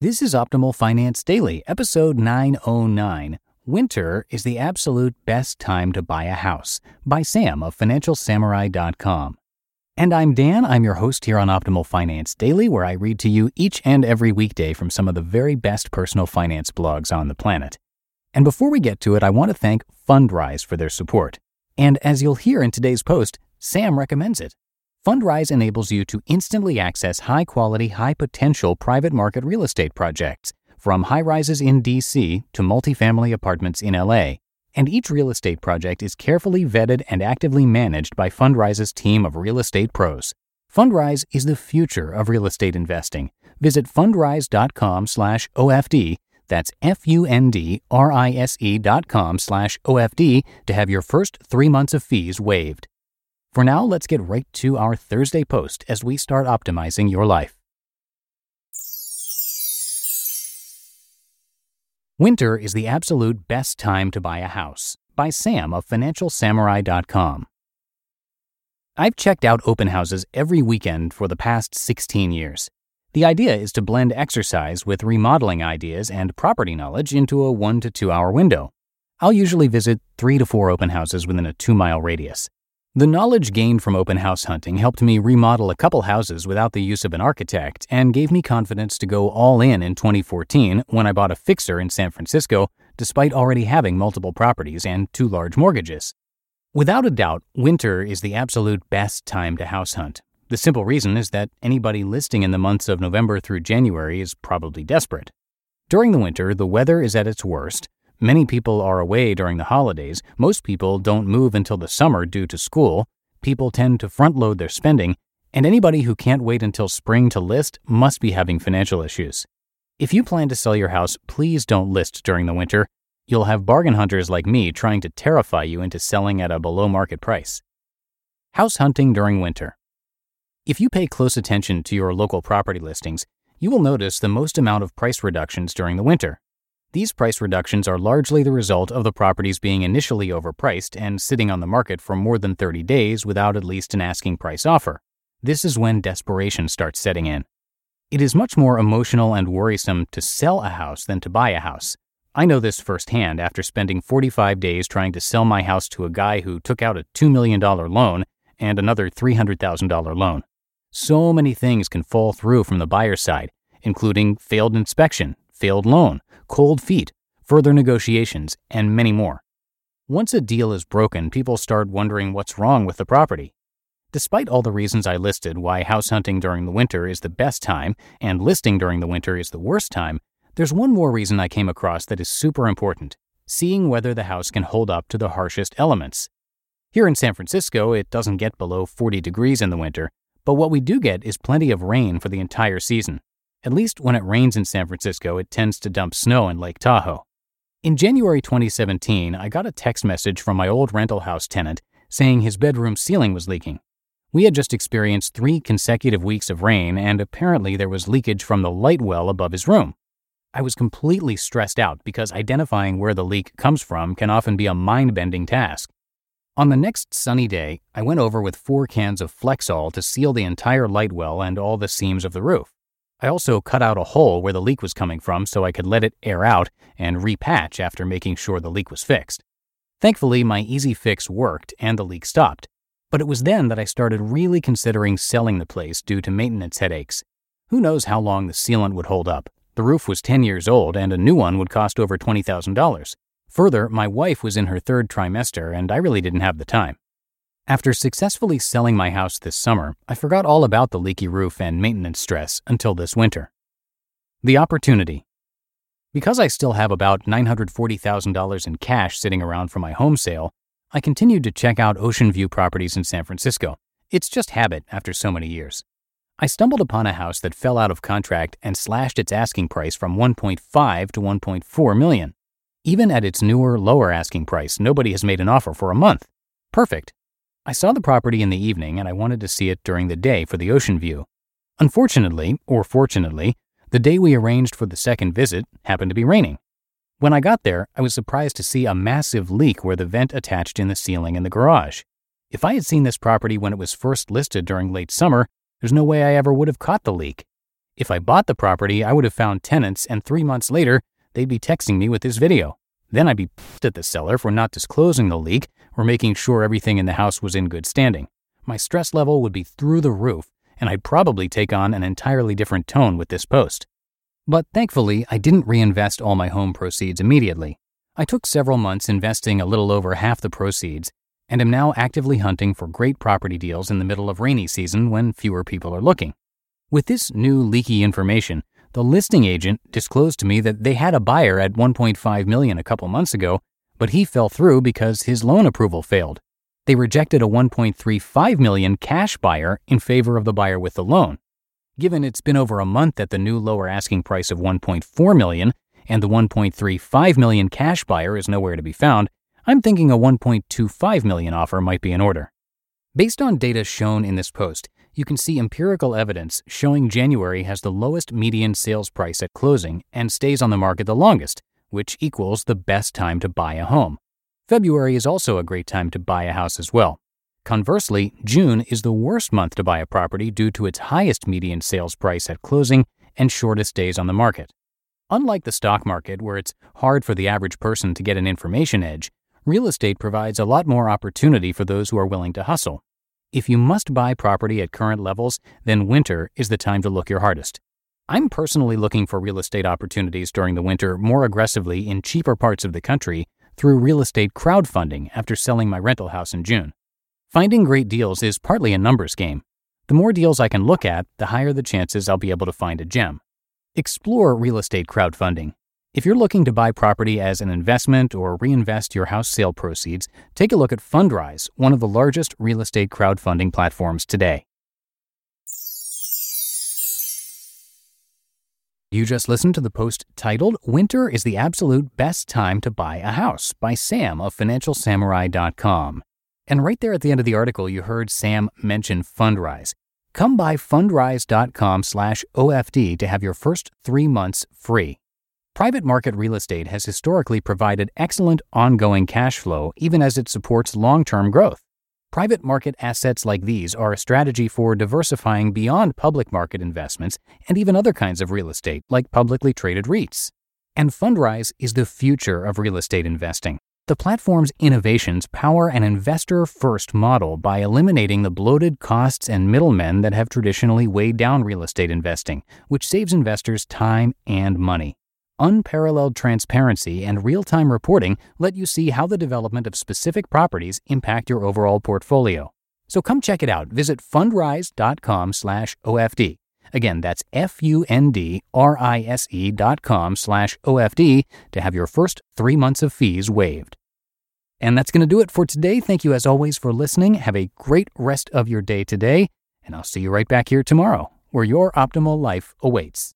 This is Optimal Finance Daily, episode 909. Winter is the absolute best time to buy a house by Sam of FinancialSamurai.com. And I'm Dan. I'm your host here on Optimal Finance Daily, where I read to you each and every weekday from some of the very best personal finance blogs on the planet. And before we get to it, I want to thank Fundrise for their support. And as you'll hear in today's post, Sam recommends it. Fundrise enables you to instantly access high quality, high potential private market real estate projects, from high rises in DC to multifamily apartments in LA. And each real estate project is carefully vetted and actively managed by Fundrise's team of real estate pros. Fundrise is the future of real estate investing. Visit fundrise.com/OFD. That's F-U-N-D-R-I-S-E dot com slash OFD to have your first three months of fees waived. For now, let's get right to our Thursday post as we start optimizing your life. Winter is the absolute best time to buy a house by Sam of FinancialSamurai.com. I've checked out open houses every weekend for the past 16 years. The idea is to blend exercise with remodeling ideas and property knowledge into a one to two hour window. I'll usually visit three to four open houses within a two mile radius. The knowledge gained from open house hunting helped me remodel a couple houses without the use of an architect and gave me confidence to go all in in 2014 when I bought a fixer in San Francisco, despite already having multiple properties and two large mortgages. Without a doubt, winter is the absolute best time to house hunt. The simple reason is that anybody listing in the months of November through January is probably desperate. During the winter, the weather is at its worst, Many people are away during the holidays. Most people don't move until the summer due to school. People tend to front load their spending, and anybody who can't wait until spring to list must be having financial issues. If you plan to sell your house, please don't list during the winter. You'll have bargain hunters like me trying to terrify you into selling at a below market price. House hunting during winter. If you pay close attention to your local property listings, you will notice the most amount of price reductions during the winter. These price reductions are largely the result of the properties being initially overpriced and sitting on the market for more than 30 days without at least an asking price offer. This is when desperation starts setting in. It is much more emotional and worrisome to sell a house than to buy a house. I know this firsthand after spending 45 days trying to sell my house to a guy who took out a $2 million loan and another $300,000 loan. So many things can fall through from the buyer's side, including failed inspection, failed loan, cold feet, further negotiations, and many more. Once a deal is broken, people start wondering what's wrong with the property. Despite all the reasons I listed why house hunting during the winter is the best time and listing during the winter is the worst time, there's one more reason I came across that is super important seeing whether the house can hold up to the harshest elements. Here in San Francisco, it doesn't get below 40 degrees in the winter, but what we do get is plenty of rain for the entire season. At least when it rains in San Francisco, it tends to dump snow in Lake Tahoe. In January 2017, I got a text message from my old rental house tenant saying his bedroom ceiling was leaking. We had just experienced three consecutive weeks of rain, and apparently there was leakage from the light well above his room. I was completely stressed out because identifying where the leak comes from can often be a mind bending task. On the next sunny day, I went over with four cans of Flex Seal to seal the entire light well and all the seams of the roof. I also cut out a hole where the leak was coming from so I could let it air out and repatch after making sure the leak was fixed. Thankfully, my easy fix worked and the leak stopped. But it was then that I started really considering selling the place due to maintenance headaches. Who knows how long the sealant would hold up? The roof was 10 years old and a new one would cost over $20,000. Further, my wife was in her third trimester and I really didn't have the time. After successfully selling my house this summer, I forgot all about the leaky roof and maintenance stress until this winter. The opportunity. Because I still have about $940,000 in cash sitting around from my home sale, I continued to check out ocean view properties in San Francisco. It's just habit after so many years. I stumbled upon a house that fell out of contract and slashed its asking price from 1.5 to 1.4 million. Even at its newer, lower asking price, nobody has made an offer for a month. Perfect. I saw the property in the evening and I wanted to see it during the day for the ocean view. Unfortunately, or fortunately, the day we arranged for the second visit happened to be raining. When I got there, I was surprised to see a massive leak where the vent attached in the ceiling in the garage. If I had seen this property when it was first listed during late summer, there's no way I ever would have caught the leak. If I bought the property, I would have found tenants, and three months later, they'd be texting me with this video. Then I'd be pissed at the seller for not disclosing the leak or making sure everything in the house was in good standing. My stress level would be through the roof, and I'd probably take on an entirely different tone with this post. But thankfully, I didn't reinvest all my home proceeds immediately. I took several months investing a little over half the proceeds and am now actively hunting for great property deals in the middle of rainy season when fewer people are looking. With this new leaky information, the listing agent disclosed to me that they had a buyer at 1.5 million a couple months ago, but he fell through because his loan approval failed. They rejected a 1.35 million cash buyer in favor of the buyer with the loan. Given it's been over a month at the new lower asking price of 1.4 million and the 1.35 million cash buyer is nowhere to be found, I'm thinking a 1.25 million offer might be in order. Based on data shown in this post, you can see empirical evidence showing January has the lowest median sales price at closing and stays on the market the longest, which equals the best time to buy a home. February is also a great time to buy a house as well. Conversely, June is the worst month to buy a property due to its highest median sales price at closing and shortest days on the market. Unlike the stock market, where it's hard for the average person to get an information edge, real estate provides a lot more opportunity for those who are willing to hustle. If you must buy property at current levels, then winter is the time to look your hardest. I'm personally looking for real estate opportunities during the winter more aggressively in cheaper parts of the country through real estate crowdfunding after selling my rental house in June. Finding great deals is partly a numbers game. The more deals I can look at, the higher the chances I'll be able to find a gem. Explore real estate crowdfunding. If you're looking to buy property as an investment or reinvest your house sale proceeds, take a look at Fundrise, one of the largest real estate crowdfunding platforms today. You just listened to the post titled Winter is the Absolute Best Time to Buy a House by Sam of FinancialSamurai.com. And right there at the end of the article, you heard Sam mention Fundrise. Come by fundrise.com slash OFD to have your first three months free. Private market real estate has historically provided excellent ongoing cash flow even as it supports long term growth. Private market assets like these are a strategy for diversifying beyond public market investments and even other kinds of real estate, like publicly traded REITs. And Fundrise is the future of real estate investing. The platform's innovations power an investor first model by eliminating the bloated costs and middlemen that have traditionally weighed down real estate investing, which saves investors time and money. Unparalleled transparency and real time reporting let you see how the development of specific properties impact your overall portfolio. So come check it out. Visit fundrise.com slash OFD. Again, that's F-U-N-D-R-I-S-E dot com slash OFD to have your first three months of fees waived. And that's going to do it for today. Thank you as always for listening. Have a great rest of your day today, and I'll see you right back here tomorrow where your optimal life awaits.